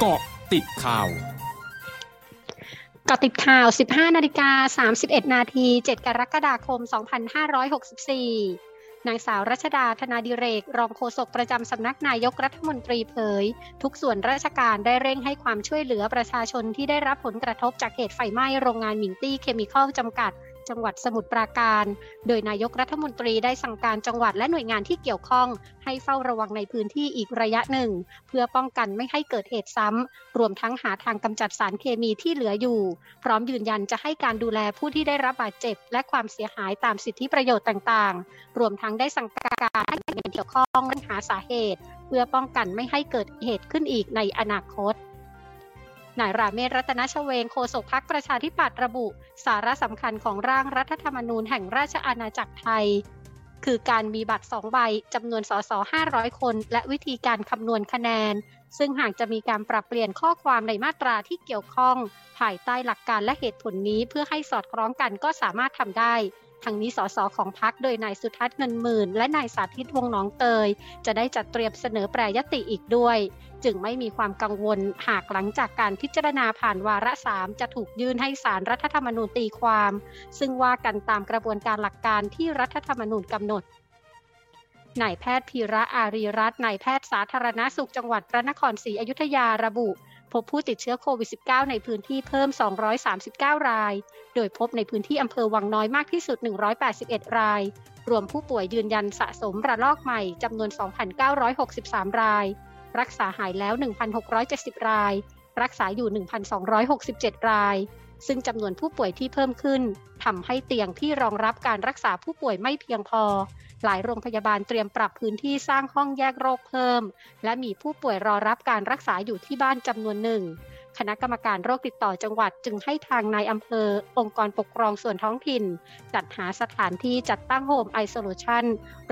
เกาะติดข่าวกาะติดข่าว 15 นาฬิกา 31 นาที 7 กรกฎาคม 2564 นางสาวรัชดาธนาดิเรก รองโฆษกประจำสำนักนายกรัฐมนตรีเผย ทุกส่วนราชการได้เร่งให้ความช่วยเหลือประชาชนที่ได้รับผลกระทบจากเหตุไฟไหม้โรงงานมิงตี้เคมีคอลจำกัด จังหวัดสมุทรปราการ โดยนายกรัฐมนตรีได้สั่งการจังหวัดและหน่วยงานที่เกี่ยวข้อง ให้เฝ้าระวังในพื้นที่อีกระยะหนึ่ง เพื่อป้องกันไม่ให้เกิดเหตุซ้ำ รวมทั้งหาทางกำจัดสารเคมีที่เหลืออยู่ พร้อมยืนยันจะให้การดูแลผู้ที่ได้รับบาดเจ็บ และความเสียหายตามสิทธิประโยชน์ต่างๆ รวมทั้งได้สั่งการให้หน่วยงานเกี่ยวข้องเร่งหาสาเหตุ เพื่อป้องกันไม่ให้เกิดเหตุขึ้นอีกในอนาคต นายราเมศรัตนชเวงโฆษกพักประชาธิปัตย์ระบุ สาระสำคัญของร่างรัฐธรรมนูญแห่งราชอาณาจักรไทย คือการมีบัตรสองใบจำนวนสส500 คน และวิธีการคำนวณคะแนน ซึ่งหากจะมีการปรับเปลี่ยนข้อความในมาตราที่เกี่ยวข้อง ภายใต้หลักการและเหตุผลนี้เพื่อให้สอดคล้องกันก็สามารถทำได้ ทางนี้สสของพักโดยนายสุทัศน์เงินหมื่น และนายสาธิตวงน้องเตย จะได้จัดเตรียมเสนอแปรยติอีกด้วย จึงไม่มีความกังวลหากหลังจากการพิจารณาผ่านวาระสามจะถูกยื่นให้สารรัฐธรรมนูญตีความ ซึ่งว่ากันตามกระบวนการหลักการที่รัฐธรรมนูญกำหนด นายแพทย์พีระอารีรัตน์นายแพทย์สาธารณสุขจังหวัดพระนครศรีอยุธยาระบุ พบผู้ติดเชื้อโควิด -19 ในพื้นที่เพิ่ม 239 ราย โดยพบในพื้นที่อำเภอวังน้อยมากที่สุด 181 ราย รวมผู้ป่วยยืนยันสะสมระลอกใหม่จำนวน 2,963 ราย รักษาหายแล้ว 1,670 ราย รักษาอยู่ 1,267 ราย ซึ่งจำนวนผู้ป่วยที่เพิ่มขึ้นทำให้เตียงที่รองรับการรักษาผู้ป่วยไม่เพียงพอ หลายโรงพยาบาลเตรียมปรับพื้นที่สร้างห้องแยกโรคเพิ่ม และมีผู้ป่วยรอรับการรักษาอยู่ที่บ้านจำนวนหนึ่ง คณะกรรมการโรคติดต่อจังหวัดจึงให้ทางนายอำเภอ องค์กรปกครองส่วนท้องถิ่น จัดหาสถานที่จัดตั้ง home isolation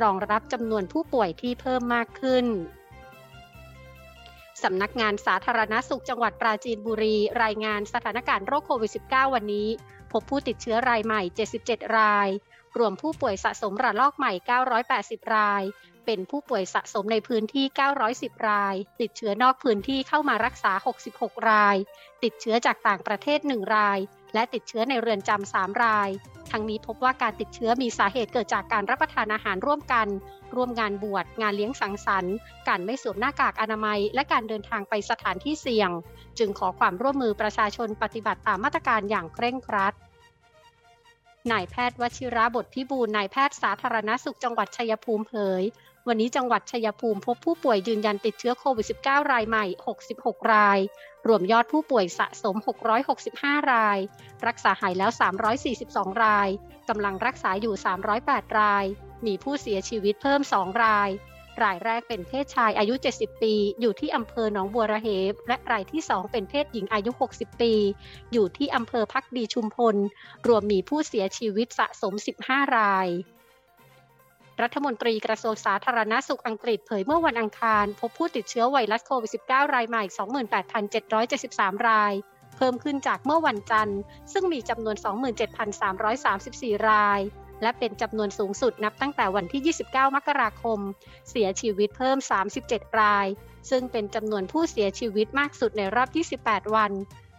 รองรับจำนวนผู้ป่วยที่เพิ่มมากขึ้น สำนักงานสาธารณาสุขจังหวัดปราจีนบุรี รายงานสถานการณ์โรคโควิด -19 วันนี้ พบผู้ติดเชื้อรายใหม่ 77 ราย รวมผู้ป่วยสะสมระลอกใหม่ 980 ราย เป็นผู้ป่วยสะสมในพื้นที่ 910 ราย ติดเชื้อนอกพื้นที่เข้ามารักษา 66 ราย ติดเชื้อจากต่างประเทศ 1 ราย และติดเชื้อในเรือนจำ3ราย ทั้งนี้พบว่าการติดเชื้อมีสาเหตุเกิดจากการรับประทานอาหารร่วมกัน ร่วมงานบวช งานเลี้ยงสังสรรค์ การไม่สวมหน้ากากอนามัย และการเดินทางไปสถานที่เสี่ยง จึงขอความร่วมมือประชาชนปฏิบัติตามมาตรการอย่างเคร่งครัดนายแพทย์วชิระบทพิบูลนายแพทย์สาธารณสุขจังหวัดชัยภูมิเผย วันนี้จังหวัดชัยภูมิพบผู้ป่วยยืนยันติดเชื้อโควิด -19 รายใหม่ 66 ราย รวมยอดผู้ป่วยสะสม 665 ราย รักษาหายแล้ว 342 ราย กำลังรักษาอยู่ 308 ราย มีผู้เสียชีวิตเพิ่ม 2 ราย รายแรกเป็นเพศชายอายุ 70 ปี อยู่ที่อำเภอหนองบัวระเฮบและรายที่ 2 เป็นเพศหญิงอายุ 60 ปี อยู่ที่อำเภอพักดีชุมพล รวมมีผู้เสียชีวิตสะสม 15 ราย รัฐมนตรีกระทรวงสาธารณาสุขอังกฤษเผยเมื่อวันอังคาร พบผู้ติดเชื้อไวรัสโควิด -19 รายใหม่ 28,773 ราย เพิ่มขึ้นจากเมื่อวันจันทร์ ซึ่งมีจำนวน 27,334 ราย และเป็นจำนวนสูงสุดนับตั้งแต่วันที่ 29 มกราคม เสียชีวิตเพิ่ม 37 ราย ซึ่งเป็นจำนวนผู้เสียชีวิตมากสุดในรอบ 28 วัน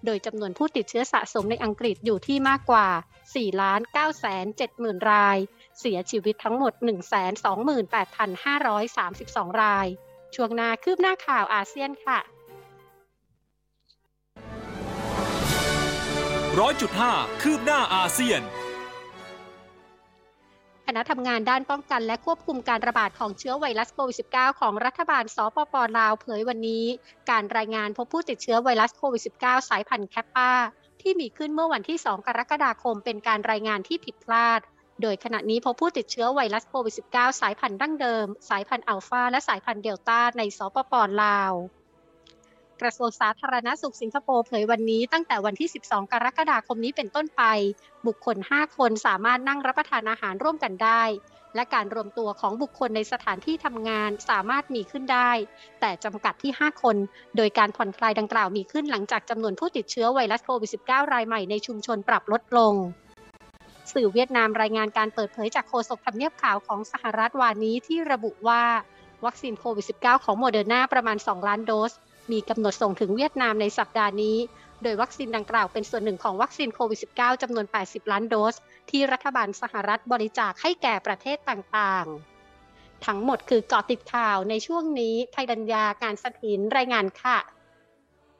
โดยจำนวนผู้ติดเชื้อสะสมในอังกฤษอยู่ที่มากกว่า 4 ล้าน9แสน70,000ราย เสียชีวิตทั้งหมด 128,532 ราย ช่วงนาคืบหน้าข่าวอาเซียนค่ะ ร้อยจุดห้าคืบหน้าอาเซียน คณะทำงานด้านป้องกันและควบคุมการระบาดของเชื้อไวรัสโควิด -19 ของรัฐบาลสปปลาวเผยวันนี้ การรายงานพบผู้ติดเชื้อไวรัสโควิด -19 สายพันธุ์แคปปาที่มีขึ้นเมื่อวันที่ 2 กรกฎาคมเป็นการรายงานที่ผิดพลาด โดยขณะนี้พบผู้ติดเชื้อไวรัสโควิด -19 สายพันธุ์ดั้งเดิม สายพันธุ์อัลฟาและสายพันธุ์เดลต้าในสปปลาว กระทรวงสาธารณสุขสิงคโปร์เผยวันนี้ตั้งแต่วันที่ 12 กรกฎาคมนี้เป็นต้นไป บุคคล 5 คนสามารถนั่งรับประทานอาหารร่วมกันได้ และการรวมตัวของบุคคลในสถานที่ทำงานสามารถมีขึ้นได้ แต่จำกัดที่ 5 คน โดยการผ่อนคลายดังกล่าวมีขึ้นหลังจากจำนวนผู้ติดเชื้อไวรัสโควิด -19 รายใหม่ในชุมชนปรับลดลงสื่อเวียดนามรายงานการเปิดเผยจากโฆษกทำเนียบข่าวของสหรัฐวานนี้ที่ระบุว่า วัคซีนโควิด -19 ของโมเดอร์นาประมาณ 2 ล้านโดส มีกำหนดส่งถึงเวียดนามในสัปดาห์นี้ โดยวัคซีนดังกล่าวเป็นส่วนหนึ่งของวัคซีนโควิด -19 จำนวน 80 ล้านโดส ที่รัฐบาลสหรัฐบริจาคให้แก่ประเทศต่างๆ ทั้งหมดคือเกาะติดข่าวในช่วงนี้ไทยดัญญาการสถินรายงานค่ะ